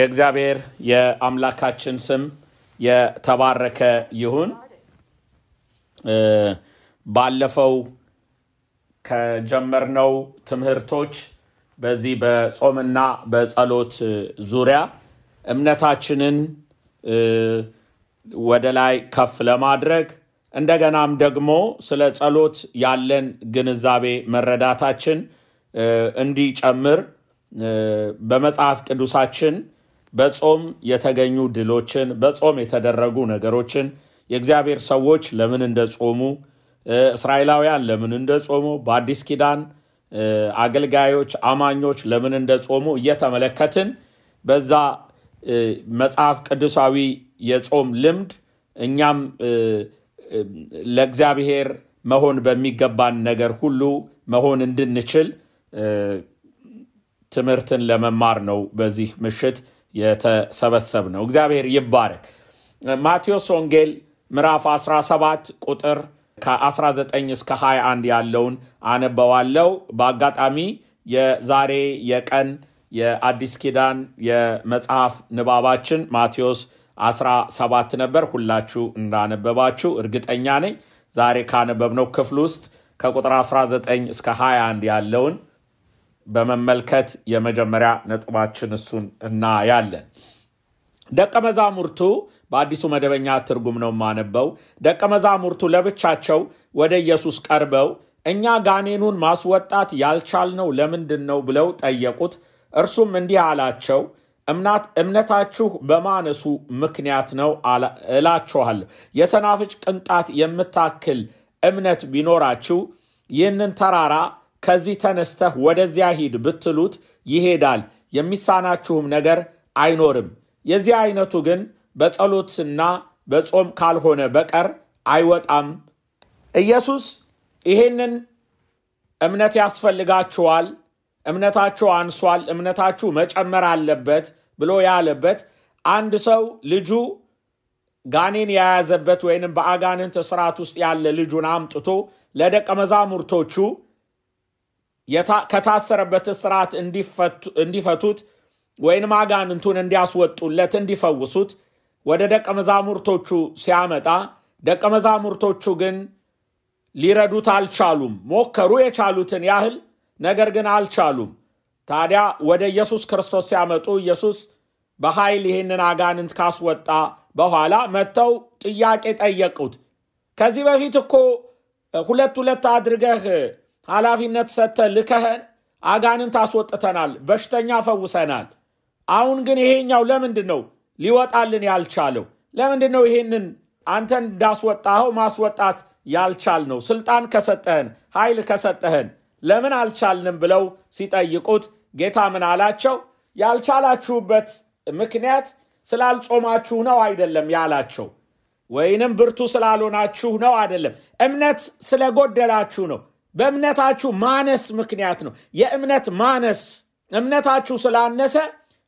የእግዚአብሔር የአምላካችን ስም የተባረከ ይሁን። ባለፈው ከጀመርነው ትምህርቶች በዚህ በጾምና በጸሎት ዙሪያ እምነታችንን ወደ ላይ ከፍ ለማድረግ እንደገናም ደግሞ ስለ ጸሎት ያለን ግንዛቤ መረዳታችን እንዲጨምር በመጽሐፍ ቅዱሳችን በጾም የተገኙ ድሎችን በጾም የተደረጉ ነገሮችን የእግዚአብሔር ሰዎች ለምን እንደጾሙ እስራኤላውያን ለምን እንደጾሙ በአዲስ ኪዳን አገልጋዮች አማኞች ለምን እንደጾሙ እየተመለከትን በዛ መጽሐፍ ቅዱሳዊ የጾም ልምድ እኛም ለእግዚአብሔር መሆን በሚገባን ነገር ሁሉ መሆን እንድንችል ትምህርትን ለመማር ነው በዚህ ምሽት የተሰበሰብ ነው። እግዚአብሔር ይባረክ። ማቴዎስ ወንጌል ምዕራፍ 17 ቁጥር ከ19 እስከ 21 ያለውን አነበዋለው። በአጋጣሚ የዛሬ የቀን የአዲስ ኪዳን የመጽሐፍ ንባባችን ማቴዎስ 17 ነበር። ሁላችሁ እንዳነበባችሁ እርግጠኛ ነኝ። ዛሬ ካነበብነው ክፍል ውስጥ ከቁጥር 19 እስከ 21 ያለውን በመመልከት የመጀመሪያ ነጥባችን እሱን እናያለን። ደቀ መዛሙርቱ በአዲሱ መደበኛ ትርጉም ነው የማነበው። ደቀ መዛሙርቱ ለብቻቸው ወደ ኢየሱስ ቀርበው እኛ ጋኔኑን ማስወጣት ያልቻልነው ለምንድን ነው ብለው ጠየቁት። እርሱም እንዲህ አላቸው፣ እምነታችሁ በማነሱ ምክንያት ነው እላችኋለሁ። የሰናፍጭ ቅንጣት የምታክል እምነት ቢኖራችሁ ይህንን ተራራ ከዚህ ተነስተህ ወደዚያ ሂድ ብትሉት ይሄዳል፣ የሚሳናችሁም ነገር አይኖርም። የዚህ አይነቱ ግን በጸሎትና በጾም ካልሆነ በቀር አይወጣም። ኢየሱስ ይሄንን እምነት ያስፈልጋችኋል፣ እምነታችሁ አንሷል፣ እምነታችሁ መጨመር አለበት ብሎ ያለበት አንድ ሰው ልጁ ጋኔን የያዘበት ወይንም በአጋንንት ስርዓት ውስጥ ያለ ልጁን አምጥቶ ለደቀ መዛሙርቶቹ ከታሰረበት ስርዓት እንዲፈቱት ወይንም አጋንንቱን እንዲያስወጡለት እንዲፈውሱት ወደ ደቀ መዛሙርቶቹ ሲያመጣ ደቀ መዛሙርቶቹ ግን ሊረዱት አልቻሉም። ሞከሩ የቻሉትን ያህል ነገር ግን አልቻሉም። ታዲያ ወደ ኢየሱስ ክርስቶስ ሲያመጡ ኢየሱስ በኃይል ይህንን አጋንንት ካስወጣ በኋላ መጥተው ጥያቄ ጠየቁት። ከዚህ በፊት እኮ ሁለት ሁለት አድርገህ ኃላፊነት ሰጥተህ ልከህን አጋንንት አስወጥተናል፣ በሽተኛ ፈውሰናል። አሁን ግን ይሄኛው ለምንድን ነው ሊወጣልን ያልቻለው? ለምንድን ነው ይሄንን አንተን እንዳስወጣኸው ማስወጣት ያልቻል ነው? ስልጣን ከሰጠህን ኃይል ከሰጠህን ለምን አልቻልንም ብለው ሲጠይቁት ጌታ ምን አላቸው? ያልቻላችሁበት ምክንያት ስላልጾማችሁ ነው አይደለም ያላቸው፣ ወይንም ብርቱ ስላልሆናችሁ ነው አይደለም፣ እምነት ስለጎደላችሁ ነው። በእምነታችሁ ማነስ ምክንያት ነው። የእምነት ማነስ እምነታችሁ ስላነሰ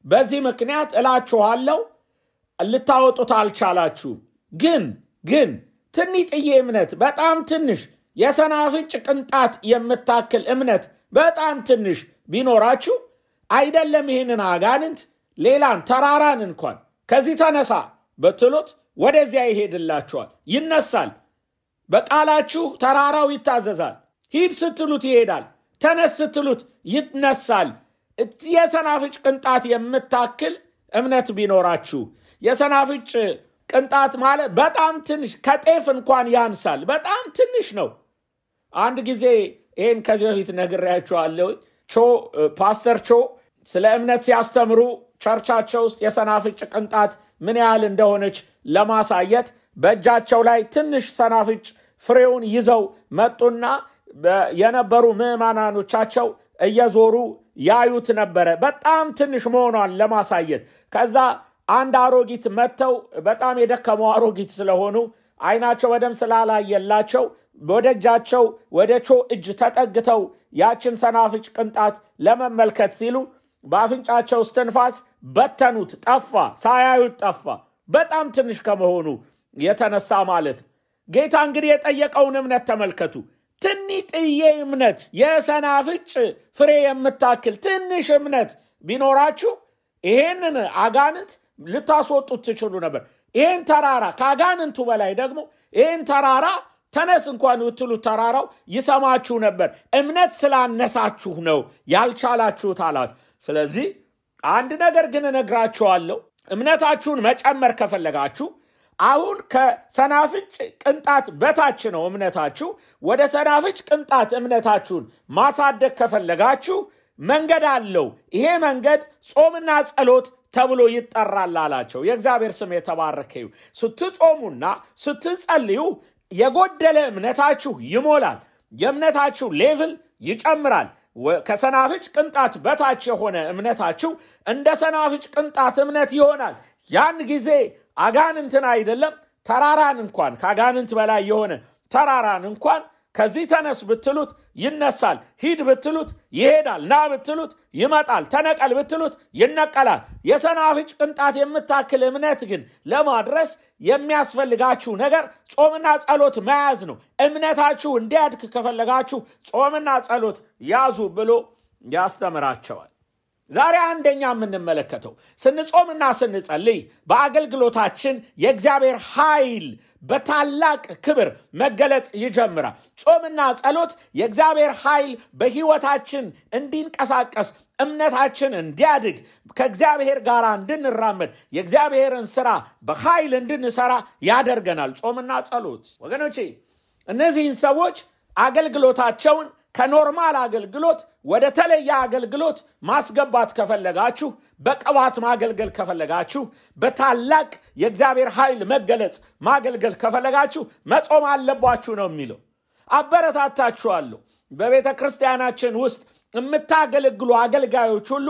በዚህ ምክንያት እላችኋለሁ ልታወጡት አልቻላችሁም። ግን ግን ትንጥዬ እምነት በጣም ትንሽ የሰናፍጭ ቅንጣት የምታክል እምነት በጣም ትንሽ ቢኖራችሁ አይደለም ይህንን አጋንንት ሌላን ተራራን እንኳን ከዚህ ተነሳ ብትሉት ወደዚያ ይሄድላችኋል፣ ይነሳል። በቃላችሁ ተራራው ይታዘዛል። ሂድ ስትሉት ይሄዳል። ተነስ ስትሉት ይነሳል። የሰናፍጭ ቅንጣት የምታክል እምነት ቢኖራችሁ የሰናፍጭ ቅንጣት ማለት በጣም ትንሽ ከጤፍ እንኳን ያንሳል። በጣም ትንሽ ነው። አንድ ጊዜ ይህን ከዚህ በፊት ነግሬያችኋለሁ። ቾ ፓስተር ቾ ስለ እምነት ሲያስተምሩ ቸርቻቸው ውስጥ የሰናፍጭ ቅንጣት ምን ያህል እንደሆነች ለማሳየት በእጃቸው ላይ ትንሽ ሰናፍጭ ፍሬውን ይዘው መጡና የነበሩ ምዕመናኖቻቸው እየዞሩ ያዩት ነበረ፣ በጣም ትንሽ መሆኗን ለማሳየት። ከዛ አንድ አሮጊት መጥተው በጣም የደከመው አሮጊት ስለሆኑ አይናቸው በደም ስላላየላቸው ወደ እጃቸው ወደ ቾ እጅ ተጠግተው ያችን ሰናፍጭ ቅንጣት ለመመልከት ሲሉ በአፍንጫቸው እስትንፋስ በተኑት፣ ጠፋ፣ ሳያዩት ጠፋ። በጣም ትንሽ ከመሆኑ የተነሳ ማለት ጌታ እንግዲህ የጠየቀውን እምነት ተመልከቱ። ትንጥዬ እምነት የሰናፍጭ ፍሬ የምታክል ትንሽ እምነት ቢኖራችሁ ይሄንን አጋንንት ልታስወጡት ትችሉ ነበር። ይህን ተራራ ከአጋንንቱ በላይ ደግሞ ይህን ተራራ ተነስ እንኳን ብትሉ ተራራው ይሰማችሁ ነበር። እምነት ስላነሳችሁ ነው ያልቻላችሁት አላችሁ። ስለዚህ አንድ ነገር ግን እነግራችኋለሁ፣ እምነታችሁን መጨመር ከፈለጋችሁ አሁን ከሰናፍጭ ቅንጣት በታች ነው እምነታችሁ። ወደ ሰናፍጭ ቅንጣት እምነታችሁን ማሳደግ ከፈለጋችሁ መንገድ አለው። ይሄ መንገድ ጾምና ጸሎት ተብሎ ይጠራል አላቸው። የእግዚአብሔር ስም የተባረከ ስትጾሙና ስትጸልዩ የጎደለ እምነታችሁ ይሞላል። የእምነታችሁ ሌቭል ይጨምራል። ከሰናፍጭ ቅንጣት በታች የሆነ እምነታችሁ እንደ ሰናፍጭ ቅንጣት እምነት ይሆናል። ያን ጊዜ አጋንንትን አይደለም ተራራን እንኳን ከአጋንንት በላይ የሆነ ተራራን እንኳን ከዚህ ተነስ ብትሉት ይነሳል፣ ሂድ ብትሉት ይሄዳል፣ ና ብትሉት ይመጣል፣ ተነቀል ብትሉት ይነቀላል። የሰናፍጭ ቅንጣት የምታክል እምነት ግን ለማድረስ የሚያስፈልጋችሁ ነገር ጾምና ጸሎት መያዝ ነው። እምነታችሁ እንዲያድግ ከፈለጋችሁ ጾምና ጸሎት ያዙ ብሎ ያስተምራቸዋል። ዛሬ አንደኛ የምንመለከተው ስንጾምና ስንጸልይ በአገልግሎታችን የእግዚአብሔር ኃይል በታላቅ ክብር መገለጥ ይጀምራል። ጾምና ጸሎት የእግዚአብሔር ኃይል በሕይወታችን እንዲንቀሳቀስ እምነታችን እንዲያድግ ከእግዚአብሔር ጋር እንድንራመድ የእግዚአብሔርን ስራ በኃይል እንድንሰራ ያደርገናል። ጾምና ጸሎት ወገኖቼ እነዚህን ሰዎች አገልግሎታቸውን ከኖርማል አገልግሎት ወደ ተለየ አገልግሎት ማስገባት ከፈለጋችሁ በቅባት ማገልገል ከፈለጋችሁ በታላቅ የእግዚአብሔር ኃይል መገለጽ ማገልገል ከፈለጋችሁ መጾም አለባችሁ ነው የሚለው። አበረታታችኋለሁ። በቤተ ክርስቲያናችን ውስጥ የምታገለግሉ አገልጋዮች ሁሉ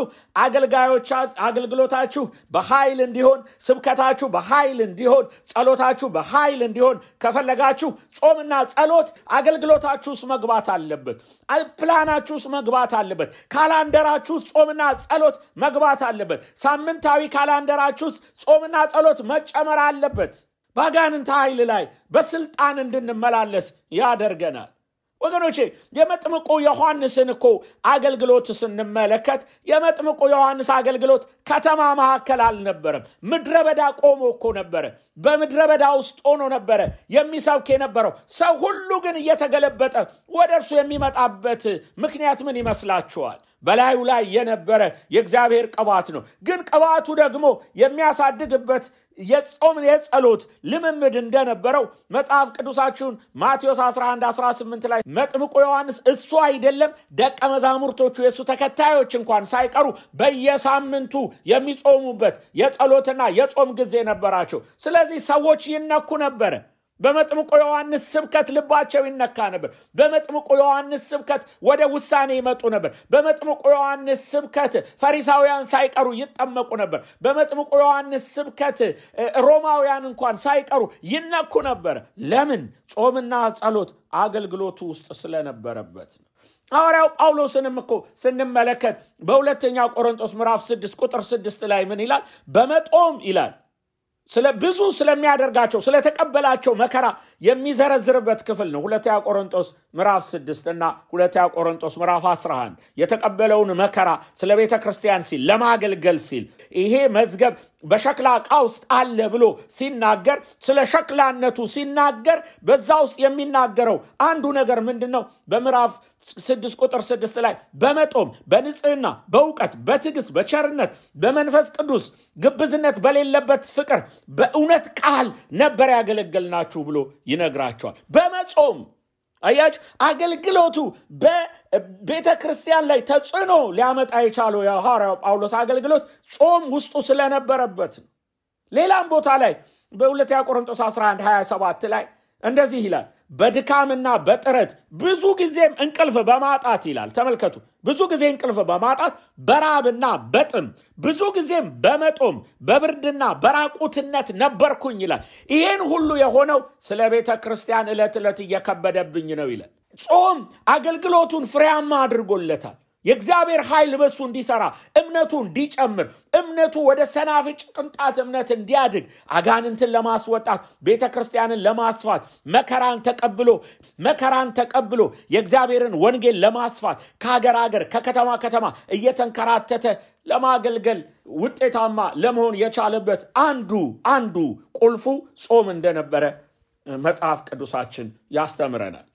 አገልግሎታችሁ በኃይል እንዲሆን፣ ስብከታችሁ በኃይል እንዲሆን፣ ጸሎታችሁ በኃይል እንዲሆን ከፈለጋችሁ ጾምና ጸሎት አገልግሎታችሁ ውስጥ መግባት አለበት። ፕላናችሁ ውስጥ መግባት አለበት። ካላንደራችሁ ውስጥ ጾምና ጸሎት መግባት አለበት። ሳምንታዊ ካላንደራችሁ ውስጥ ጾምና ጸሎት መጨመር አለበት። በአጋንንት ኃይል ላይ በስልጣን እንድንመላለስ ያደርገናል። ወገኖቼ የመጥምቁ ዮሐንስን እኮ አገልግሎት ስንመለከት የመጥምቁ ዮሐንስ አገልግሎት ከተማ መካከል አልነበረም። ምድረ በዳ ቆሞ እኮ ነበረ። በምድረ በዳ ውስጥ ሆኖ ነበረ የሚሰብክ የነበረው። ሰው ሁሉ ግን እየተገለበጠ ወደ እርሱ የሚመጣበት ምክንያት ምን ይመስላችኋል? በላዩ ላይ የነበረ የእግዚአብሔር ቅባት ነው። ግን ቅባቱ ደግሞ የሚያሳድግበት የጾም የጸሎት ልምምድ እንደነበረው መጽሐፍ ቅዱሳችሁን ማቴዎስ 11 18 ላይ መጥምቁ ዮሐንስ እሱ አይደለም ደቀ መዛሙርቶቹ የእሱ ተከታዮች እንኳን ሳይቀሩ በየሳምንቱ የሚጾሙበት የጸሎትና የጾም ጊዜ ነበራቸው። ስለዚህ ሰዎች ይነኩ ነበረ። በመጥምቁ ዮሐንስ ስብከት ልባቸው ይነካ ነበር። በመጥምቁ ዮሐንስ ስብከት ወደ ውሳኔ ይመጡ ነበር። በመጥምቁ ዮሐንስ ስብከት ፈሪሳውያን ሳይቀሩ ይጠመቁ ነበር። በመጥምቁ ዮሐንስ ስብከት ሮማውያን እንኳን ሳይቀሩ ይነኩ ነበር። ለምን? ጾምና ጸሎት አገልግሎቱ ውስጥ ስለነበረበት ነው። ሐዋርያው ጳውሎስንም እኮ ስንመለከት በሁለተኛ ቆሮንቶስ ምዕራፍ 6 ቁጥር 6 ላይ ምን ይላል? በመጦም ይላል ስለ ብዙ ስለሚያደርጋቸው ስለተቀበላቸው መከራ የሚዘረዝርበት ክፍል ነው። ሁለተኛ ቆሮንጦስ ምዕራፍ 6 እና ሁለተኛ ቆሮንጦስ ምዕራፍ 11 የተቀበለውን መከራ ስለ ቤተ ክርስቲያን ሲል ለማገልገል ሲል ይሄ መዝገብ በሸክላ ዕቃ ውስጥ አለ ብሎ ሲናገር ስለ ሸክላነቱ ሲናገር በዛ ውስጥ የሚናገረው አንዱ ነገር ምንድን ነው? በምዕራፍ ስድስት ቁጥር ስድስት ላይ በመጦም በንጽህና በእውቀት በትዕግስት በቸርነት በመንፈስ ቅዱስ ግብዝነት በሌለበት ፍቅር በእውነት ቃል ነበር ያገለገልናችሁ ብሎ ይነግራቸዋል። በመጾም አያች አገልግሎቱ በቤተ ክርስቲያን ላይ ተጽዕኖ ሊያመጣ የቻለው የሐዋርያው ጳውሎስ አገልግሎት ጾም ውስጡ ስለነበረበት ነው። ሌላም ቦታ ላይ በሁለተኛ ቆሮንቶስ 11 27 ላይ እንደዚህ ይላል በድካምና በጥረት ብዙ ጊዜም እንቅልፍ በማጣት ይላል። ተመልከቱ፣ ብዙ ጊዜ እንቅልፍ በማጣት በራብና በጥም ብዙ ጊዜም በመጦም በብርድና በራቁትነት ነበርኩኝ ይላል። ይህን ሁሉ የሆነው ስለ ቤተ ክርስቲያን ዕለት ዕለት እየከበደብኝ ነው ይላል። ጾም አገልግሎቱን ፍሬያማ አድርጎለታል። የእግዚአብሔር ኃይል በሱ እንዲሰራ እምነቱ እንዲጨምር እምነቱ ወደ ሰናፍጭ ቅንጣት እምነት እንዲያድግ አጋንንትን ለማስወጣት ቤተ ክርስቲያንን ለማስፋት መከራን ተቀብሎ መከራን ተቀብሎ የእግዚአብሔርን ወንጌል ለማስፋት ከሀገር ሀገር ከከተማ ከተማ እየተንከራተተ ለማገልገል ውጤታማ ለመሆን የቻለበት አንዱ አንዱ ቁልፉ ጾም እንደነበረ መጽሐፍ ቅዱሳችን ያስተምረናል።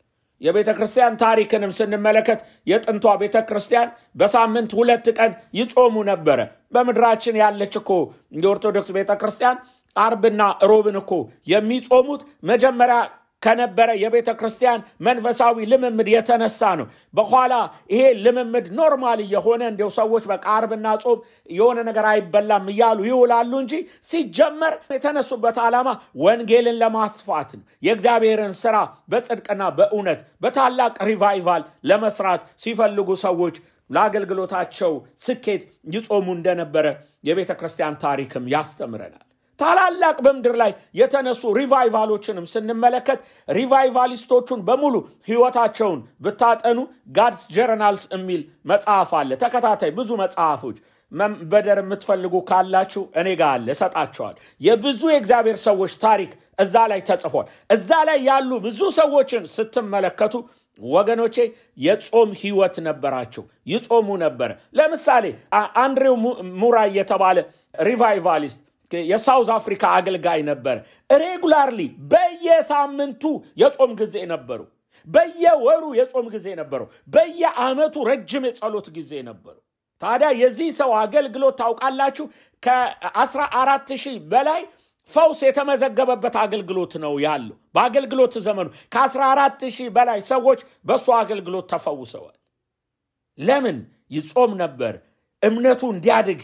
የቤተ ክርስቲያን ታሪክንም ስንመለከት የጥንቷ ቤተ ክርስቲያን በሳምንት ሁለት ቀን ይጾሙ ነበረ። በምድራችን ያለች እኮ የኦርቶዶክስ ቤተ ክርስቲያን አርብና ሮብን እኮ የሚጾሙት መጀመሪያ ከነበረ የቤተ ክርስቲያን መንፈሳዊ ልምምድ የተነሳ ነው። በኋላ ይሄ ልምምድ normal እየሆነ እንዲው ሰዎች በቃ አርብና ጾም የሆነ ነገር አይበላም እያሉ ይውላሉ እንጂ ሲጀመር የተነሱበት ዓላማ ወንጌልን ለማስፋት ነው። የእግዚአብሔርን ስራ በጽድቅና በእውነት በታላቅ revival ለመስራት ሲፈልጉ ሰዎች ለአገልግሎታቸው ስኬት ይጾሙ እንደነበረ የቤተ ክርስቲያን ታሪክም ያስተምረናል። ታላላቅ በምድር ላይ የተነሱ revival ኦችንም ስንመለከት revivalist ኦቹን በሙሉ ህይወታቸውን ብታጠኑ God's Generals የሚል መጽሐፍ አለ። ተከታታይ ብዙ መጽሐፎች ማንበብ የምትፈልጉ ካላችሁ እኔ ጋር አለ፣ እሰጣችኋለሁ። የብዙ የእግዚአብሔር ሰዎች ታሪክ እዛ ላይ ተጽፏል። እዛ ላይ ያሉ ብዙ ሰዎችን ስትመለከቱ ወገኖቼ የጾም ህይወት ነበራቸው፣ ይጾሙ ነበረ። ለምሳሌ አንድሪው ሙሬይ የተባለ revivalist የ South Africa አገልጋይ ነበረ። regularly በየሳምንቱ የጾም ጊዜ ነበሩ። በየወሩ የጾም ጊዜ ነበሩ። በየአመቱ ረጅም የጸሎት ጊዜ ነበሩ። ታዲያ የዚህ ሰው አገልግሎት ታውቃላችሁ ከአስራ አራት ሺህ በላይ ፈውስ የተመዘገበበት አገልግሎት ነው ያለው። በአገልግሎት ዘመኑ ከ14 ሺህ በላይ ሰዎች በእሱ አገልግሎት ተፈውሰዋል። ለምን? ይጾም ነበር፣ እምነቱ እንዲያድግ።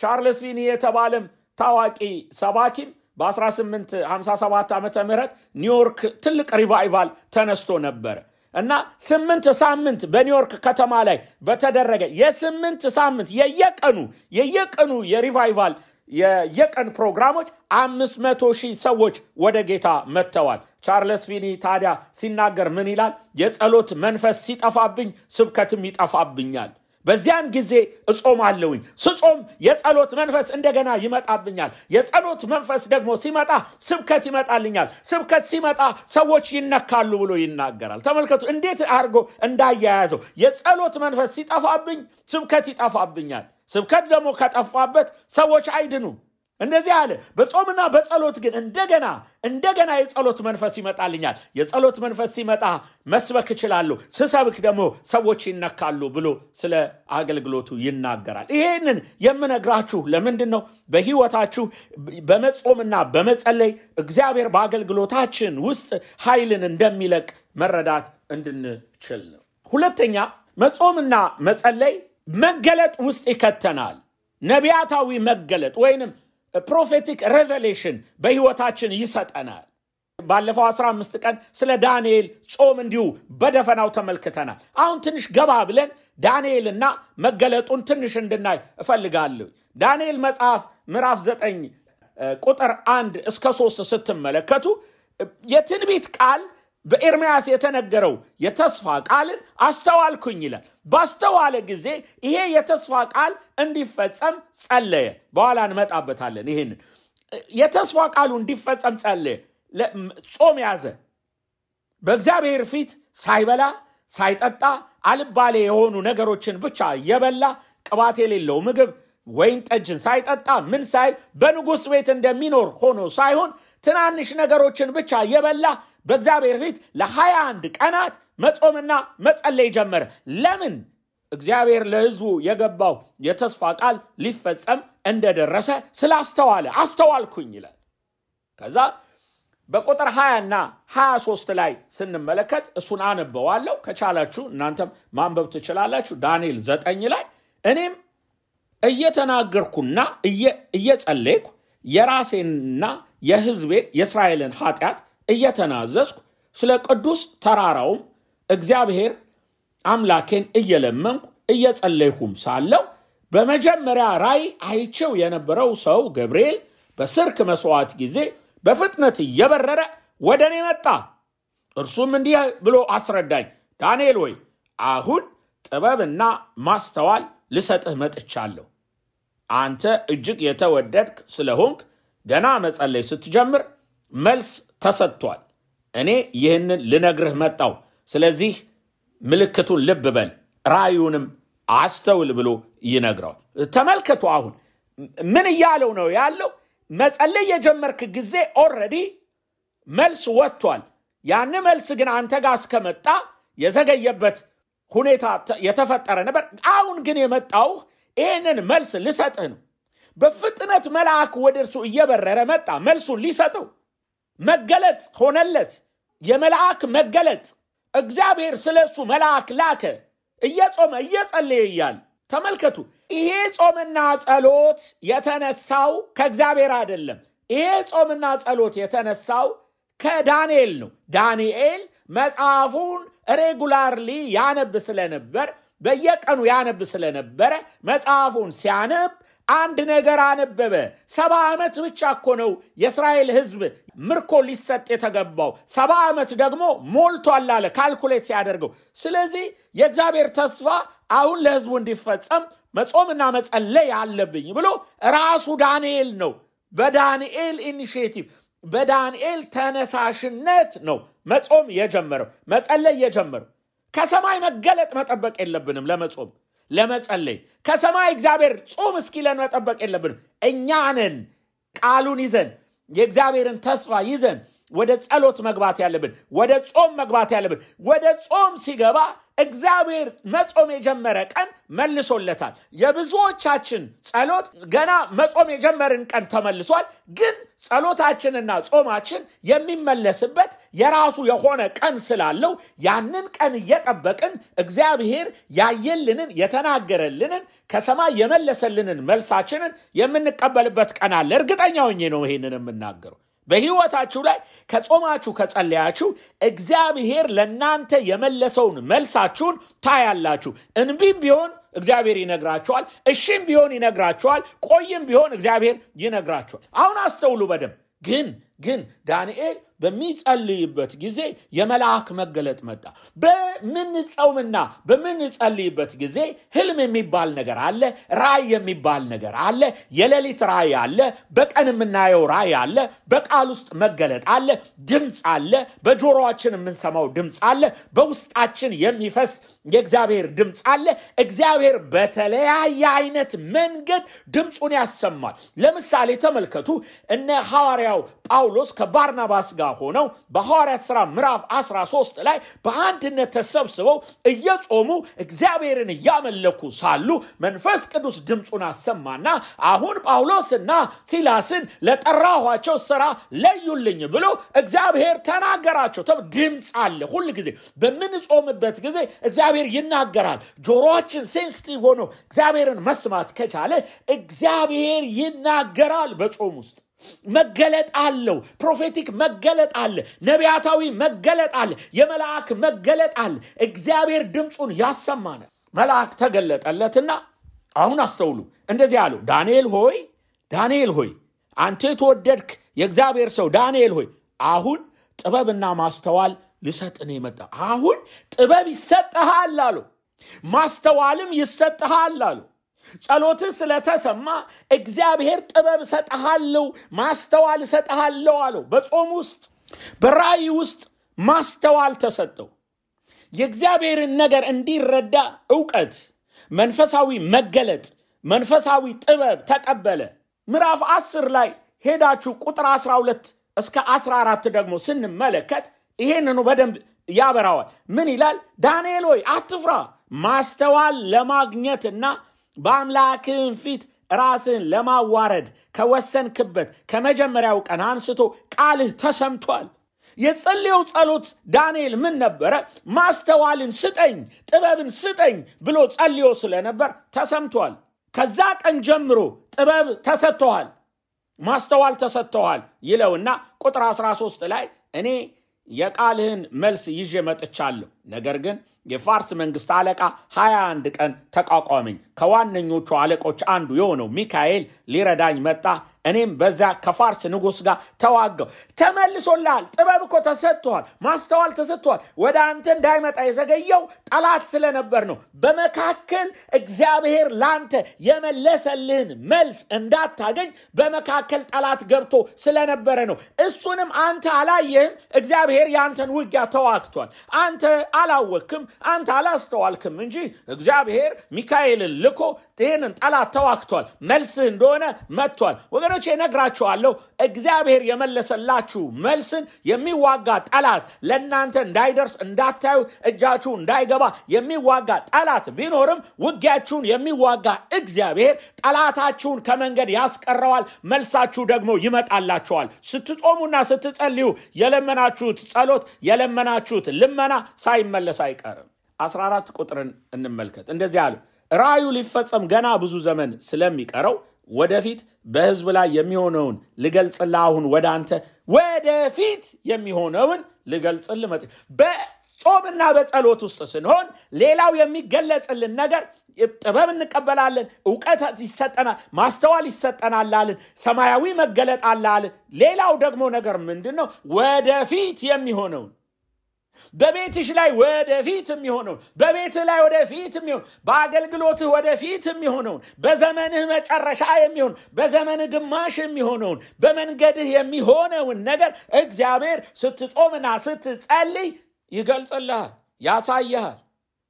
ቻርልስ ፊኒ የተባለም ታዋቂ ሰባኪም በ1857 ዓ ም ኒውዮርክ ትልቅ revival ተነስቶ ነበረ እና ስምንት ሳምንት በኒውዮርክ ከተማ ላይ በተደረገ የስምንት ሳምንት የየቀኑ የየቀኑ የሪቫይቫል የየቀን ፕሮግራሞች አምስት መቶ ሺህ ሰዎች ወደ ጌታ መጥተዋል። ቻርለስ ፊኒ ታዲያ ሲናገር ምን ይላል? የጸሎት መንፈስ ሲጠፋብኝ ስብከትም ይጠፋብኛል። በዚያን ጊዜ እጾማለሁኝ። ስጾም የጸሎት መንፈስ እንደገና ይመጣብኛል። የጸሎት መንፈስ ደግሞ ሲመጣ ስብከት ይመጣልኛል። ስብከት ሲመጣ ሰዎች ይነካሉ ብሎ ይናገራል። ተመልከቱ እንዴት አድርጎ እንዳያያዘው። የጸሎት መንፈስ ሲጠፋብኝ ስብከት ይጠፋብኛል። ስብከት ደግሞ ከጠፋበት ሰዎች አይድኑም። እንደዚህ አለ። በጾምና በጸሎት ግን እንደገና እንደገና የጸሎት መንፈስ ይመጣልኛል። የጸሎት መንፈስ ሲመጣ መስበክ እችላለሁ። ስሰብክ ደግሞ ሰዎች ይነካሉ ብሎ ስለ አገልግሎቱ ይናገራል። ይሄንን የምነግራችሁ ለምንድን ነው? በህይወታችሁ በመጾምና በመጸለይ እግዚአብሔር በአገልግሎታችን ውስጥ ኃይልን እንደሚለቅ መረዳት እንድንችል ነው። ሁለተኛ መጾምና መጸለይ መገለጥ ውስጥ ይከተናል። ነቢያታዊ መገለጥ ወይንም prophetic revelation በህይወታችን ይሰጠናል። ባለፈው 15 ቀን ስለ ዳንኤል ጾም እንዲሁ በደፈናው ተመልክተናል። አሁን ትንሽ ገባ ብለን ዳንኤልና መገለጡን ትንሽ እንድናይ እፈልጋለሁ። ዳንኤል መጽሐፍ ምዕራፍ 9 ቁጥር አንድ እስከ ሶስት ስትመለከቱ የትንቢት ቃል በኤርምያስ የተነገረው የተስፋ ቃልን አስተዋልኩኝ ይላል። ባስተዋለ ጊዜ ይሄ የተስፋ ቃል እንዲፈጸም ጸለየ። በኋላ እንመጣበታለን። ይሄንን የተስፋ ቃሉ እንዲፈጸም ጸለየ። ጾም ያዘ። በእግዚአብሔር ፊት ሳይበላ ሳይጠጣ አልባሌ የሆኑ ነገሮችን ብቻ የበላ ቅባት የሌለው ምግብ ወይን ጠጅን ሳይጠጣ ምን ሳይል በንጉሥ ቤት እንደሚኖር ሆኖ ሳይሆን ትናንሽ ነገሮችን ብቻ የበላ በእግዚአብሔር ፊት ለሀያ አንድ ቀናት መጾምና መጸለይ ጀመረ። ለምን? እግዚአብሔር ለሕዝቡ የገባው የተስፋ ቃል ሊፈጸም እንደደረሰ ስላስተዋለ አስተዋልኩኝ ይላል። ከዛ በቁጥር 20 እና 23 ላይ ስንመለከት እሱን አነበዋለሁ። ከቻላችሁ እናንተም ማንበብ ትችላላችሁ። ዳንኤል ዘጠኝ ላይ እኔም እየተናገርኩና እየጸለይኩ የራሴንና የሕዝቤን የእስራኤልን ኃጢአት እየተናዘዝኩ ስለ ቅዱስ ተራራውም እግዚአብሔር አምላኬን እየለመንኩ እየጸለይኩም ሳለው በመጀመሪያ ራእይ አይቼው የነበረው ሰው ገብርኤል በስርክ መስዋዕት ጊዜ በፍጥነት እየበረረ ወደ እኔ መጣ። እርሱም እንዲህ ብሎ አስረዳኝ፣ ዳንኤል ወይ አሁን ጥበብና ማስተዋል ልሰጥህ መጥቻለሁ። አንተ እጅግ የተወደድክ ስለሆንክ ገና መጸለይ ስትጀምር መልስ ተሰጥቷል። እኔ ይህንን ልነግርህ መጣው። ስለዚህ ምልክቱን ልብ በል፣ ራእዩንም አስተውል ብሎ ይነግረዋል። ተመልከቱ። አሁን ምን እያለው ነው ያለው? መጸለይ የጀመርክ ጊዜ already መልስ ወጥቷል። ያን መልስ ግን አንተ ጋር እስከመጣ የዘገየበት ሁኔታ የተፈጠረ ነበር። አሁን ግን የመጣው ይህንን መልስ ልሰጥህ ነው። በፍጥነት መልአክ ወደ እርሱ እየበረረ መጣ፣ መልሱን ሊሰጠው። መገለጥ ሆነለት፣ የመልአክ መገለጥ። እግዚአብሔር ስለ እሱ መልአክ ላከ። እየጾመ እየጸለየ እያለ ተመልከቱ። ይሄ ጾምና ጸሎት የተነሳው ከእግዚአብሔር አይደለም። ይሄ ጾምና ጸሎት የተነሳው ከዳንኤል ነው። ዳንኤል መጽሐፉን regularly ያነብ ስለነበር በየቀኑ ያነብ ስለነበረ መጽሐፉን ሲያነብ አንድ ነገር አነበበ። ሰባ ዓመት ብቻ እኮ ነው የእስራኤል ሕዝብ ምርኮ ሊሰጥ የተገባው፣ ሰባ ዓመት ደግሞ ሞልቷል አለ calculate ሲያደርገው። ስለዚህ የእግዚአብሔር ተስፋ አሁን ለሕዝቡ እንዲፈጸም መጾምና መጸለይ አለብኝ ብሎ ራሱ ዳንኤል ነው በዳንኤል initiative በዳንኤል ተነሳሽነት ነው መጾም የጀመረው መጸለይ የጀመረው። ከሰማይ መገለጥ መጠበቅ የለብንም ለመጾም ለመጸለይ። ከሰማይ እግዚአብሔር ጾም እስኪለን መጠበቅ የለብንም። እኛንን ቃሉን ይዘን የእግዚአብሔርን ተስፋ ይዘን ወደ ጸሎት መግባት ያለብን፣ ወደ ጾም መግባት ያለብን። ወደ ጾም ሲገባ እግዚአብሔር መጾም የጀመረ ቀን መልሶለታል። የብዙዎቻችን ጸሎት ገና መጾም የጀመርን ቀን ተመልሷል። ግን ጸሎታችንና ጾማችን የሚመለስበት የራሱ የሆነ ቀን ስላለው ያንን ቀን እየጠበቅን እግዚአብሔር ያየልንን የተናገረልንን ከሰማይ የመለሰልንን መልሳችንን የምንቀበልበት ቀን አለ። እርግጠኛ ሆኜ ነው ይሄንን የምናገረው። በሕይወታችሁ ላይ ከጾማችሁ ከጸለያችሁ እግዚአብሔር ለእናንተ የመለሰውን መልሳችሁን ታያላችሁ። እንቢም ቢሆን እግዚአብሔር ይነግራችኋል፣ እሺም ቢሆን ይነግራችኋል፣ ቆይም ቢሆን እግዚአብሔር ይነግራችኋል። አሁን አስተውሉ በደንብ ግን ግን ዳንኤል በሚጸልይበት ጊዜ የመልአክ መገለጥ መጣ። በምንጸውምና በምንጸልይበት ጊዜ ህልም የሚባል ነገር አለ፣ ራእይ የሚባል ነገር አለ፣ የሌሊት ራእይ አለ፣ በቀን የምናየው ራእይ አለ፣ በቃል ውስጥ መገለጥ አለ፣ ድምፅ አለ፣ በጆሮአችን የምንሰማው ድምፅ አለ፣ በውስጣችን የሚፈስ የእግዚአብሔር ድምፅ አለ። እግዚአብሔር በተለያየ አይነት መንገድ ድምፁን ያሰማል። ለምሳሌ ተመልከቱ እነ ሐዋርያው ጳውሎስ ከባርናባስ ጋር ሆነው በሐዋርያት ሥራ ምዕራፍ 13 ላይ በአንድነት ተሰብስበው እየጾሙ እግዚአብሔርን እያመለኩ ሳሉ መንፈስ ቅዱስ ድምፁን አሰማና አሁን ጳውሎስና ሲላስን ለጠራኋቸው ስራ ለዩልኝ ብሎ እግዚአብሔር ተናገራቸው። ድምፅ አለ። ሁል ጊዜ በምንጾምበት ጊዜ እግዚአብሔር ይናገራል። ጆሮችን sensitive ሆኖ እግዚአብሔርን መስማት ከቻለ እግዚአብሔር ይናገራል። በጾም ውስጥ መገለጥ አለው። prophetic መገለጥ አለ። ነቢያታዊ መገለጥ አለ። የመልአክ መገለጥ አለ። እግዚአብሔር ድምፁን ያሰማናል። መልአክ ተገለጠለትና አሁን አስተውሉ፣ እንደዚህ አለው፣ ዳንኤል ሆይ ዳንኤል ሆይ አንተ የተወደድክ የእግዚአብሔር ሰው ዳንኤል ሆይ አሁን ጥበብና ማስተዋል ልሰጥን የመጣ አሁን ጥበብ ይሰጠሃል አሉ። ማስተዋልም ይሰጠሃል አሉ። ጸሎትን ስለተሰማ እግዚአብሔር ጥበብ እሰጥሃለሁ፣ ማስተዋል እሰጥሃለሁ አለው። በጾም ውስጥ በራእይ ውስጥ ማስተዋል ተሰጠው። የእግዚአብሔርን ነገር እንዲረዳ እውቀት፣ መንፈሳዊ መገለጥ፣ መንፈሳዊ ጥበብ ተቀበለ። ምዕራፍ 10 ላይ ሄዳችሁ ቁጥር 12 እስከ 14 ደግሞ ስንመለከት ይሄንኑ በደንብ ያበራዋል። ምን ይላል? ዳንኤል ሆይ አትፍራ፣ ማስተዋል ለማግኘትና በአምላክህን ፊት ራስን ለማዋረድ ከወሰንክበት ከመጀመሪያው ቀን አንስቶ ቃልህ ተሰምቷል። የጸለየው ጸሎት ዳንኤል ምን ነበረ? ማስተዋልን ስጠኝ፣ ጥበብን ስጠኝ ብሎ ጸልዮ ስለነበር ተሰምቷል። ከዛ ቀን ጀምሮ ጥበብ ተሰጥተዋል፣ ማስተዋል ተሰጥተዋል ይለውና ቁጥር 13 ላይ እኔ የቃልህን መልስ ይዤ መጥቻለሁ፣ ነገር ግን የፋርስ መንግስት አለቃ 21 ቀን ተቋቋመኝ። ከዋነኞቹ አለቆች አንዱ የሆነው ሚካኤል ሊረዳኝ መጣ። እኔም በዚያ ከፋርስ ንጉሥ ጋር ተዋጋው። ተመልሶልሃል። ጥበብ እኮ ተሰጥቷል፣ ማስተዋል ተሰጥቷል። ወደ አንተ እንዳይመጣ የዘገየው ጠላት ስለነበር ነው። በመካከል እግዚአብሔር ለአንተ የመለሰልህን መልስ እንዳታገኝ በመካከል ጠላት ገብቶ ስለነበረ ነው። እሱንም አንተ አላየህም። እግዚአብሔር የአንተን ውጊያ ተዋግቷል። አንተ አላወክም፣ አንተ አላስተዋልክም እንጂ እግዚአብሔር ሚካኤልን ልኮ ይህንን ጠላት ተዋግቷል። መልስህ እንደሆነ መጥቷል። ወገኖች እነግራችኋለሁ፣ እግዚአብሔር የመለሰላችሁ መልስን የሚዋጋ ጠላት ለእናንተ እንዳይደርስ እንዳታዩ፣ እጃችሁ እንዳይገባ የሚዋጋ ጠላት ቢኖርም ውጊያችሁን የሚዋጋ እግዚአብሔር ጠላታችሁን ከመንገድ ያስቀረዋል። መልሳችሁ ደግሞ ይመጣላችኋል። ስትጾሙና ስትጸልዩ የለመናችሁት ጸሎት የለመናችሁት ልመና ሳይመለስ አይቀርም። 14 ቁጥርን እንመልከት። እንደዚህ አሉ። ራእዩ ሊፈጸም ገና ብዙ ዘመን ስለሚቀረው ወደፊት በሕዝብ ላይ የሚሆነውን ልገልጽልህ አሁን ወደ አንተ ወደፊት የሚሆነውን ልገልጽልህ መጥ በጾምና በጸሎት ውስጥ ስንሆን ሌላው የሚገለጽልን ነገር ጥበብ እንቀበላለን፣ እውቀት ይሰጠናል፣ ማስተዋል ይሰጠናል ሰማያዊ መገለጥ አለ ሌላው ደግሞ ነገር ምንድን ነው? ወደፊት የሚሆነውን በቤትሽ ላይ ወደፊት የሚሆነውን በቤትህ ላይ ወደፊት የሚሆን በአገልግሎትህ ወደፊት የሚሆነውን በዘመንህ መጨረሻ የሚሆን በዘመንህ ግማሽ የሚሆነውን በመንገድህ የሚሆነውን ነገር እግዚአብሔር ስትጾምና ስትጸልይ ይገልጽልሃል፣ ያሳይሃል፣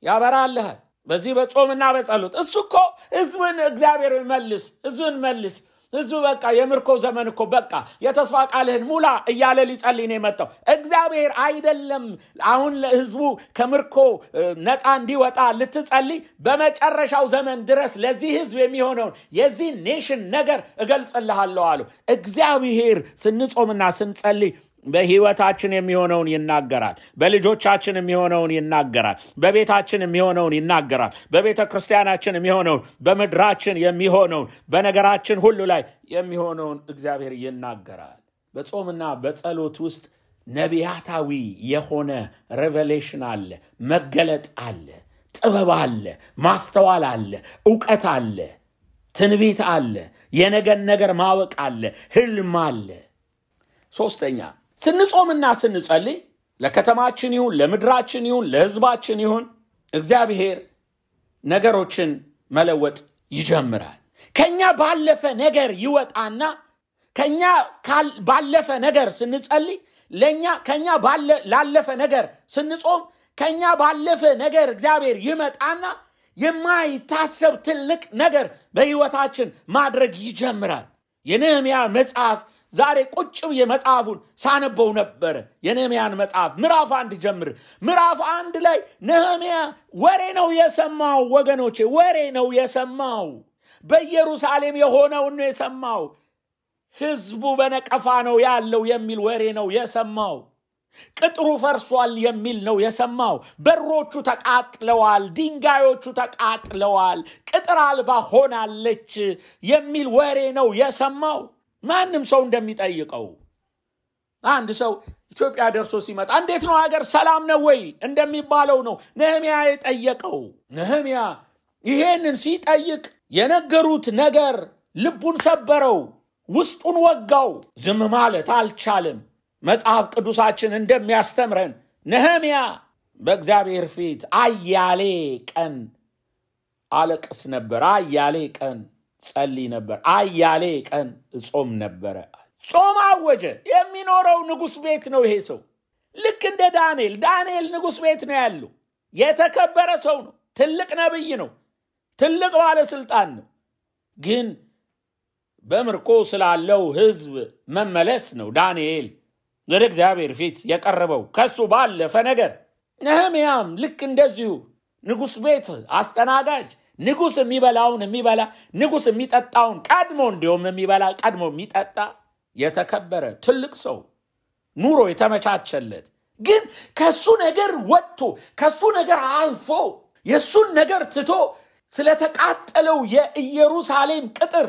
ያበራልሃል። በዚህ በጾምና በጸሎት እሱ እኮ ህዝብን እግዚአብሔር መልስ፣ ህዝብን መልስ ህዝቡ በቃ የምርኮ ዘመን እኮ በቃ የተስፋ ቃልህን ሙላ እያለ ሊጸልይ ነው የመጣው። እግዚአብሔር አይደለም አሁን ለህዝቡ ከምርኮ ነፃ እንዲወጣ ልትጸልይ፣ በመጨረሻው ዘመን ድረስ ለዚህ ህዝብ የሚሆነውን የዚህ ኔሽን ነገር እገልጽልሃለሁ አሉ። እግዚአብሔር ስንጾምና ስንጸልይ በህይወታችን የሚሆነውን ይናገራል። በልጆቻችን የሚሆነውን ይናገራል። በቤታችን የሚሆነውን ይናገራል። በቤተ ክርስቲያናችን የሚሆነውን፣ በምድራችን የሚሆነውን፣ በነገራችን ሁሉ ላይ የሚሆነውን እግዚአብሔር ይናገራል። በጾምና በጸሎት ውስጥ ነቢያታዊ የሆነ ሬቨሌሽን አለ፣ መገለጥ አለ፣ ጥበብ አለ፣ ማስተዋል አለ፣ እውቀት አለ፣ ትንቢት አለ፣ የነገን ነገር ማወቅ አለ፣ ህልም አለ። ሶስተኛ ስንጾምና ስንጸልይ ለከተማችን ይሁን ለምድራችን ይሁን ለህዝባችን ይሁን እግዚአብሔር ነገሮችን መለወጥ ይጀምራል። ከኛ ባለፈ ነገር ይወጣና ከኛ ባለፈ ነገር ስንጸልይ ለእኛ ከኛ ላለፈ ነገር ስንጾም ከኛ ባለፈ ነገር እግዚአብሔር ይመጣና የማይታሰብ ትልቅ ነገር በህይወታችን ማድረግ ይጀምራል። የነህምያ መጽሐፍ ዛሬ ቁጭ ብዬ መጽሐፉን ሳነበው ነበረ። የነህምያን መጽሐፍ ምዕራፍ አንድ ጀምር። ምዕራፍ አንድ ላይ ነህምያ ወሬ ነው የሰማው ወገኖቼ፣ ወሬ ነው የሰማው። በኢየሩሳሌም የሆነውን ነው የሰማው። ህዝቡ በነቀፋ ነው ያለው የሚል ወሬ ነው የሰማው። ቅጥሩ ፈርሷል የሚል ነው የሰማው። በሮቹ ተቃጥለዋል፣ ድንጋዮቹ ተቃጥለዋል፣ ቅጥር አልባ ሆናለች የሚል ወሬ ነው የሰማው። ማንም ሰው እንደሚጠይቀው አንድ ሰው ኢትዮጵያ ደርሶ ሲመጣ እንዴት ነው ሀገር ሰላም ነው ወይ እንደሚባለው ነው ነህምያ የጠየቀው። ነህምያ ይሄንን ሲጠይቅ የነገሩት ነገር ልቡን ሰበረው፣ ውስጡን ወጋው። ዝም ማለት አልቻለም። መጽሐፍ ቅዱሳችን እንደሚያስተምረን ነህምያ በእግዚአብሔር ፊት አያሌ ቀን አለቅስ ነበር፣ አያሌ ቀን ጸልይ ነበር፣ አያሌ ቀን እጾም ነበረ። ጾም አወጀ። የሚኖረው ንጉሥ ቤት ነው ይሄ ሰው። ልክ እንደ ዳንኤል። ዳንኤል ንጉሥ ቤት ነው ያለው። የተከበረ ሰው ነው። ትልቅ ነቢይ ነው። ትልቅ ባለስልጣን ነው። ግን በምርኮ ስላለው ሕዝብ መመለስ ነው ዳንኤል ወደ እግዚአብሔር ፊት የቀረበው ከሱ ባለፈ ነገር። ነህምያም ልክ እንደዚሁ ንጉሥ ቤት አስተናጋጅ ንጉሥ የሚበላውን የሚበላ ንጉሥ የሚጠጣውን ቀድሞ እንዲሁም የሚበላ ቀድሞ የሚጠጣ የተከበረ ትልቅ ሰው ኑሮ የተመቻቸለት ግን ከሱ ነገር ወጥቶ ከሱ ነገር አልፎ የእሱን ነገር ትቶ ስለተቃጠለው የኢየሩሳሌም ቅጥር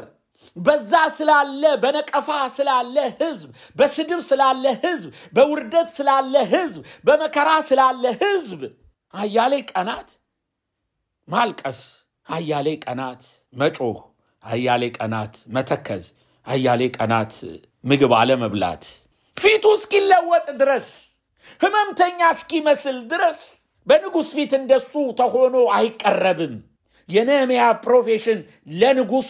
በዛ ስላለ በነቀፋ ስላለ ህዝብ፣ በስድብ ስላለ ህዝብ፣ በውርደት ስላለ ህዝብ፣ በመከራ ስላለ ህዝብ አያሌ ቀናት ማልቀስ፣ አያሌ ቀናት መጮህ፣ አያሌ ቀናት መተከዝ፣ አያሌ ቀናት ምግብ አለመብላት፣ ፊቱ እስኪለወጥ ድረስ ህመምተኛ እስኪመስል ድረስ በንጉሥ ፊት እንደሱ ተሆኖ አይቀረብም። የነህምያ profession ለንጉሱ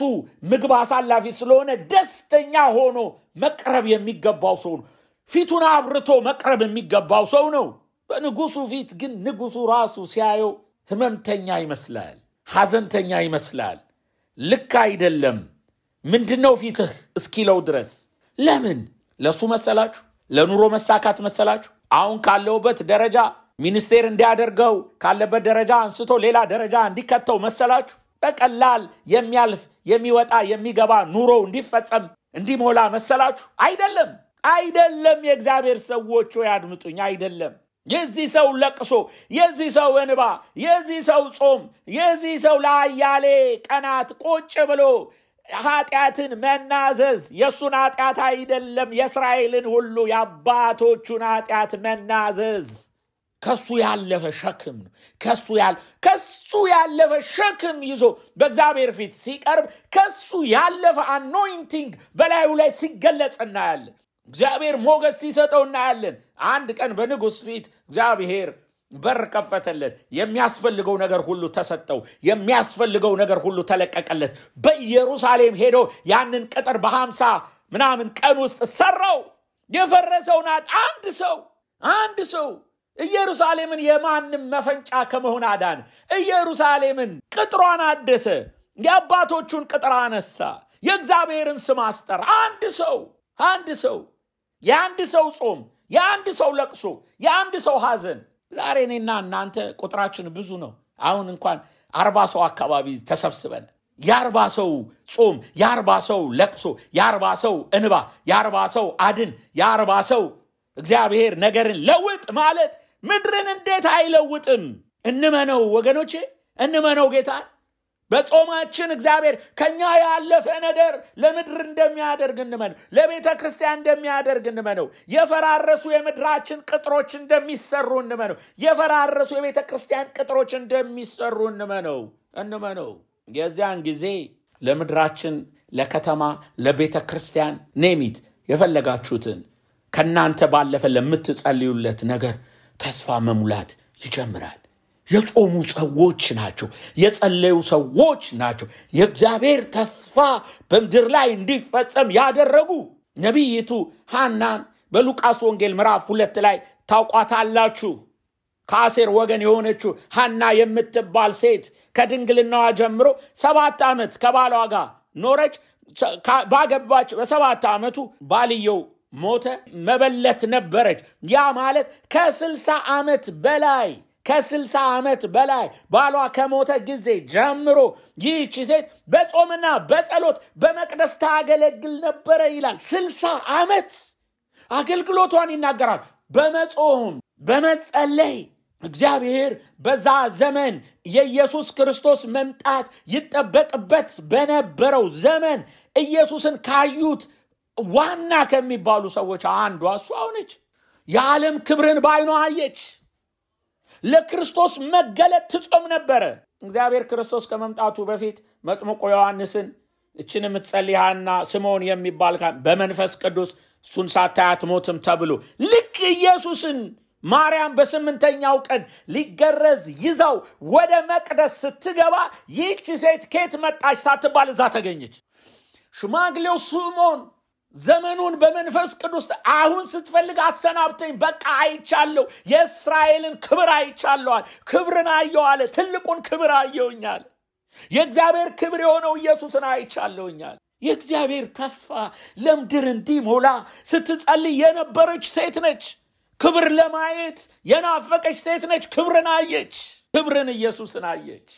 ምግብ አሳላፊ ስለሆነ ደስተኛ ሆኖ መቅረብ የሚገባው ሰው ነው። ፊቱን አብርቶ መቅረብ የሚገባው ሰው ነው። በንጉሱ ፊት ግን ንጉሱ ራሱ ሲያየው ህመምተኛ ይመስላል፣ ሐዘንተኛ ይመስላል። ልክ አይደለም። ምንድን ነው ፊትህ እስኪለው ድረስ ለምን ለእሱ መሰላችሁ? ለኑሮ መሳካት መሰላችሁ? አሁን ካለውበት ደረጃ ሚኒስቴር እንዲያደርገው ካለበት ደረጃ አንስቶ ሌላ ደረጃ እንዲከተው መሰላችሁ? በቀላል የሚያልፍ የሚወጣ የሚገባ ኑሮ እንዲፈጸም እንዲሞላ መሰላችሁ? አይደለም፣ አይደለም። የእግዚአብሔር ሰዎች ሆይ አይደለም። የዚህ ሰው ለቅሶ፣ የዚህ ሰው እንባ፣ የዚህ ሰው ጾም፣ የዚህ ሰው ለአያሌ ቀናት ቁጭ ብሎ ኃጢአትን መናዘዝ የእሱን ኃጢአት አይደለም፣ የእስራኤልን ሁሉ የአባቶቹን ኃጢአት መናዘዝ ከሱ ያለፈ ሸክም ነው። ከሱ ከሱ ያለፈ ሸክም ይዞ በእግዚአብሔር ፊት ሲቀርብ ከሱ ያለፈ anointing በላዩ ላይ ሲገለጽ እናያለን። እግዚአብሔር ሞገስ ሲሰጠው እናያለን። አንድ ቀን በንጉሥ ፊት እግዚአብሔር በር ከፈተለት። የሚያስፈልገው ነገር ሁሉ ተሰጠው። የሚያስፈልገው ነገር ሁሉ ተለቀቀለት። በኢየሩሳሌም ሄዶ ያንን ቅጥር በሀምሳ ምናምን ቀን ውስጥ ሰራው። የፈረሰውን አንድ ሰው አንድ ሰው ኢየሩሳሌምን የማንም መፈንጫ ከመሆን አዳን። ኢየሩሳሌምን ቅጥሯን አደሰ። የአባቶቹን ቅጥር አነሳ። የእግዚአብሔርን ስም አስጠራ። አንድ ሰው አንድ ሰው የአንድ ሰው ጾም፣ የአንድ ሰው ለቅሶ፣ የአንድ ሰው ሐዘን። ዛሬ እኔና እናንተ ቁጥራችን ብዙ ነው። አሁን እንኳን አርባ ሰው አካባቢ ተሰብስበን የአርባ ሰው ጾም፣ የአርባ ሰው ለቅሶ፣ የአርባ ሰው እንባ፣ የአርባ ሰው አድን፣ የአርባ ሰው እግዚአብሔር ነገርን ለውጥ ማለት ምድርን እንዴት አይለውጥም? እንመነው ወገኖቼ፣ እንመነው ጌታን። በጾማችን እግዚአብሔር ከኛ ያለፈ ነገር ለምድር እንደሚያደርግ እንመነው። ለቤተ ክርስቲያን እንደሚያደርግ እንመነው። የፈራረሱ የምድራችን ቅጥሮች እንደሚሰሩ እንመነው። የፈራረሱ የቤተ ክርስቲያን ቅጥሮች እንደሚሰሩ እንመነው እንመነው። የዚያን ጊዜ ለምድራችን፣ ለከተማ፣ ለቤተ ክርስቲያን ኔሚት የፈለጋችሁትን ከእናንተ ባለፈ ለምትጸልዩለት ነገር ተስፋ መሙላት ይጀምራል። የጾሙ ሰዎች ናቸው። የጸለዩ ሰዎች ናቸው። የእግዚአብሔር ተስፋ በምድር ላይ እንዲፈጸም ያደረጉ ነቢይቱ ሐናን በሉቃስ ወንጌል ምዕራፍ ሁለት ላይ ታውቋታላችሁ። ከአሴር ወገን የሆነችው ሐና የምትባል ሴት ከድንግልናዋ ጀምሮ ሰባት ዓመት ከባሏ ጋር ኖረች። ባገባች በሰባት ዓመቱ ባልየው ሞተ። መበለት ነበረች። ያ ማለት ከስልሳ ዓመት በላይ ከስልሳ ዓመት በላይ ባሏ ከሞተ ጊዜ ጀምሮ ይህቺ ሴት በጾምና በጸሎት በመቅደስ ታገለግል ነበረ ይላል። ስልሳ ዓመት አገልግሎቷን ይናገራል። በመጾም በመጸለይ እግዚአብሔር በዛ ዘመን የኢየሱስ ክርስቶስ መምጣት ይጠበቅበት በነበረው ዘመን ኢየሱስን ካዩት ዋና ከሚባሉ ሰዎች አንዷ እሷ ሆነች። የዓለም ክብርን በዓይኗ አየች። ለክርስቶስ መገለጥ ትጾም ነበረ። እግዚአብሔር ክርስቶስ ከመምጣቱ በፊት መጥምቆ ዮሐንስን እችን የምትጸልያና ስምዖን የሚባል በመንፈስ ቅዱስ እሱን ሳታይ አትሞትም ተብሎ ልክ ኢየሱስን ማርያም በስምንተኛው ቀን ሊገረዝ ይዛው ወደ መቅደስ ስትገባ ይህች ሴት ከየት መጣች ሳትባል እዛ ተገኘች። ሽማግሌው ስምዖን ዘመኑን በመንፈስ ቅዱስ አሁን ስትፈልግ አሰናብተኝ፣ በቃ አይቻለሁ፣ የእስራኤልን ክብር አይቻለዋል። ክብርን አየው አለ። ትልቁን ክብር አየውኛል። የእግዚአብሔር ክብር የሆነው ኢየሱስን አይቻለውኛል። የእግዚአብሔር ተስፋ ለምድር እንዲሞላ ስትጸልይ የነበረች ሴት ነች። ክብር ለማየት የናፈቀች ሴት ነች። ክብርን አየች። ክብርን ኢየሱስን አየች።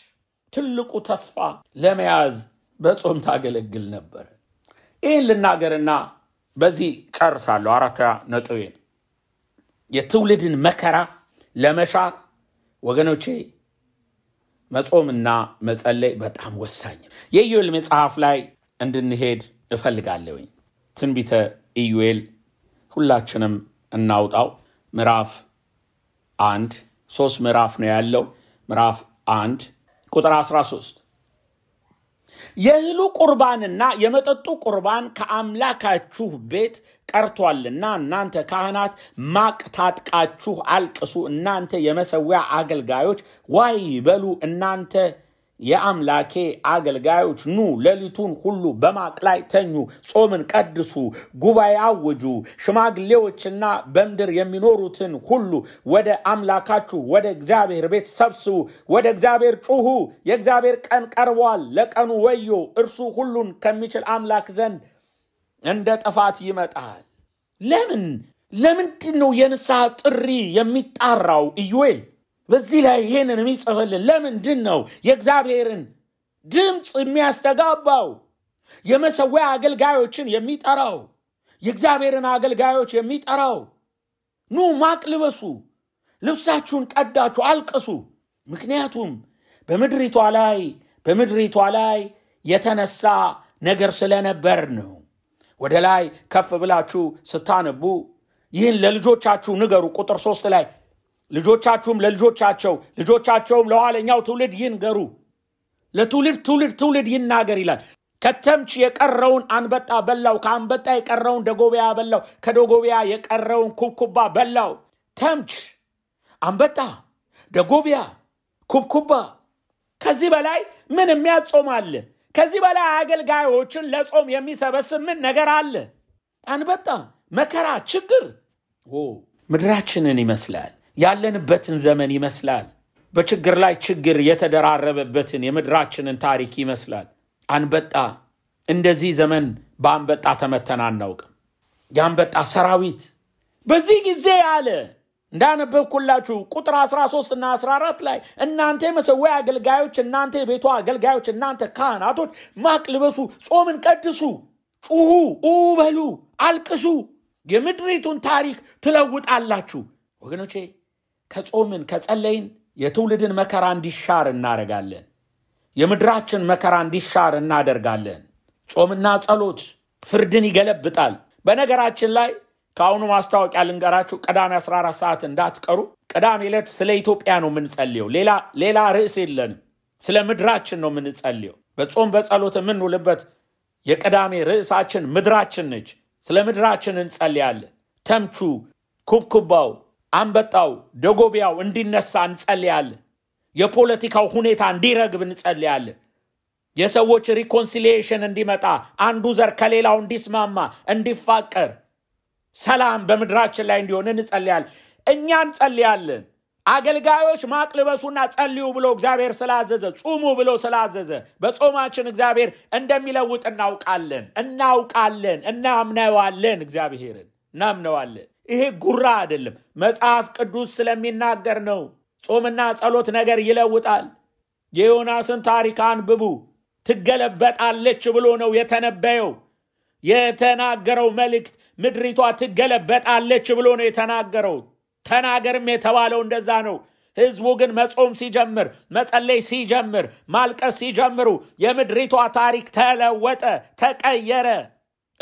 ትልቁ ተስፋ ለመያዝ በጾም ታገለግል ነበረ። ይህን ልናገርና በዚህ ጨርሳለሁ። አራተኛ ነጥቤን የትውልድን መከራ ለመሻር ወገኖቼ መጾምና መጸለይ በጣም ወሳኝ። የኢዩኤል መጽሐፍ ላይ እንድንሄድ እፈልጋለሁኝ። ትንቢተ ኢዩኤል ሁላችንም እናውጣው። ምዕራፍ አንድ ሶስት ምዕራፍ ነው ያለው። ምዕራፍ አንድ ቁጥር 13 የእህሉ ቁርባንና የመጠጡ ቁርባን ከአምላካችሁ ቤት ቀርቷልና እናንተ ካህናት ማቅ ታጥቃችሁ አልቅሱ። እናንተ የመሰዊያ አገልጋዮች ዋይ በሉ። እናንተ የአምላኬ አገልጋዮች ኑ፣ ሌሊቱን ሁሉ በማቅ ላይ ተኙ፣ ጾምን ቀድሱ፣ ጉባኤ አውጁ። ሽማግሌዎችና በምድር የሚኖሩትን ሁሉ ወደ አምላካችሁ ወደ እግዚአብሔር ቤት ሰብስቡ፣ ወደ እግዚአብሔር ጩኹ። የእግዚአብሔር ቀን ቀርቧል፣ ለቀኑ ወዮ። እርሱ ሁሉን ከሚችል አምላክ ዘንድ እንደ ጥፋት ይመጣል። ለምን ለምንድን ነው የንስሐ ጥሪ የሚጣራው ኢዩኤል? በዚህ ላይ ይህንን የሚጽፍልን ለምንድን ነው የእግዚአብሔርን ድምፅ የሚያስተጋባው? የመሰዊያ አገልጋዮችን የሚጠራው የእግዚአብሔርን አገልጋዮች የሚጠራው ኑ ማቅ ልበሱ፣ ልብሳችሁን ቀዳችሁ አልቅሱ። ምክንያቱም በምድሪቷ ላይ በምድሪቷ ላይ የተነሳ ነገር ስለነበር ነው። ወደ ላይ ከፍ ብላችሁ ስታነቡ ይህን ለልጆቻችሁ ንገሩ። ቁጥር ሶስት ላይ ልጆቻችሁም ለልጆቻቸው ልጆቻቸውም ለኋለኛው ትውልድ ይንገሩ፣ ለትውልድ ትውልድ ትውልድ ይናገር ይላል። ከተምች የቀረውን አንበጣ በላው፣ ከአንበጣ የቀረውን ደጎቢያ በላው፣ ከደጎቢያ የቀረውን ኩብኩባ በላው። ተምች፣ አንበጣ፣ ደጎቢያ፣ ኩብኩባ። ከዚህ በላይ ምን የሚያጾም አለ? ከዚህ በላይ አገልጋዮችን ለጾም የሚሰበስብ ምን ነገር አለ? አንበጣ፣ መከራ፣ ችግር ምድራችንን ይመስላል። ያለንበትን ዘመን ይመስላል። በችግር ላይ ችግር የተደራረበበትን የምድራችንን ታሪክ ይመስላል። አንበጣ እንደዚህ ዘመን በአንበጣ ተመተን አናውቅም። የአንበጣ ሰራዊት በዚህ ጊዜ አለ እንዳነበብኩላችሁ ቁጥር 13 እና 14 ላይ እናንተ የመሰዊያ አገልጋዮች፣ እናንተ የቤቷ አገልጋዮች፣ እናንተ ካህናቶች ማቅ ልበሱ፣ ጾምን ቀድሱ፣ ጩሁ፣ ኡ በሉ፣ አልቅሱ፣ የምድሪቱን ታሪክ ትለውጣላችሁ። ወገኖቼ ከጾምን ከጸለይን የትውልድን መከራ እንዲሻር እናደርጋለን። የምድራችን መከራ እንዲሻር እናደርጋለን። ጾምና ጸሎት ፍርድን ይገለብጣል። በነገራችን ላይ ከአሁኑ ማስታወቂያ ልንገራችሁ፣ ቅዳሜ 14 ሰዓት እንዳትቀሩ። ቅዳሜ ዕለት ስለ ኢትዮጵያ ነው የምንጸልየው። ሌላ ርዕስ የለንም። ስለ ምድራችን ነው የምንጸልየው። በጾም በጸሎት የምንውልበት የቅዳሜ ርዕሳችን ምድራችን ነች። ስለ ምድራችን እንጸልያለን። ተምቹ፣ ኩብኩባው፣ አንበጣው፣ ደጎቢያው እንዲነሳ እንጸልያለን። የፖለቲካው ሁኔታ እንዲረግብ እንጸልያለን። የሰዎች reconciliation እንዲመጣ፣ አንዱ ዘር ከሌላው እንዲስማማ፣ እንዲፋቀር፣ ሰላም በምድራችን ላይ እንዲሆን እንጸልያለን። እኛ እንጸልያለን። አገልጋዮች ማቅ ልበሱና ጸልዩ ብሎ እግዚአብሔር ስላዘዘ፣ ጹሙ ብሎ ስላዘዘ በጾማችን እግዚአብሔር እንደሚለውጥ እናውቃለን እናውቃለን እናምነዋለን። እግዚአብሔርን እናምነዋለን። ይሄ ጉራ አይደለም፣ መጽሐፍ ቅዱስ ስለሚናገር ነው። ጾምና ጸሎት ነገር ይለውጣል። የዮናስን ታሪክ አንብቡ። ትገለበጣለች ብሎ ነው የተነበየው። የተናገረው መልእክት ምድሪቷ ትገለበጣለች ብሎ ነው የተናገረው። ተናገርም የተባለው እንደዛ ነው። ህዝቡ ግን መጾም ሲጀምር፣ መጸለይ ሲጀምር፣ ማልቀስ ሲጀምሩ የምድሪቷ ታሪክ ተለወጠ፣ ተቀየረ።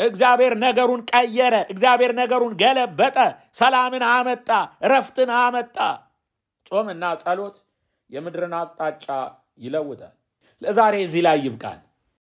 እግዚአብሔር ነገሩን ቀየረ። እግዚአብሔር ነገሩን ገለበጠ። ሰላምን አመጣ፣ እረፍትን አመጣ። ጾምና ጸሎት የምድርን አቅጣጫ ይለውጣል። ለዛሬ እዚህ ላይ ይብቃል።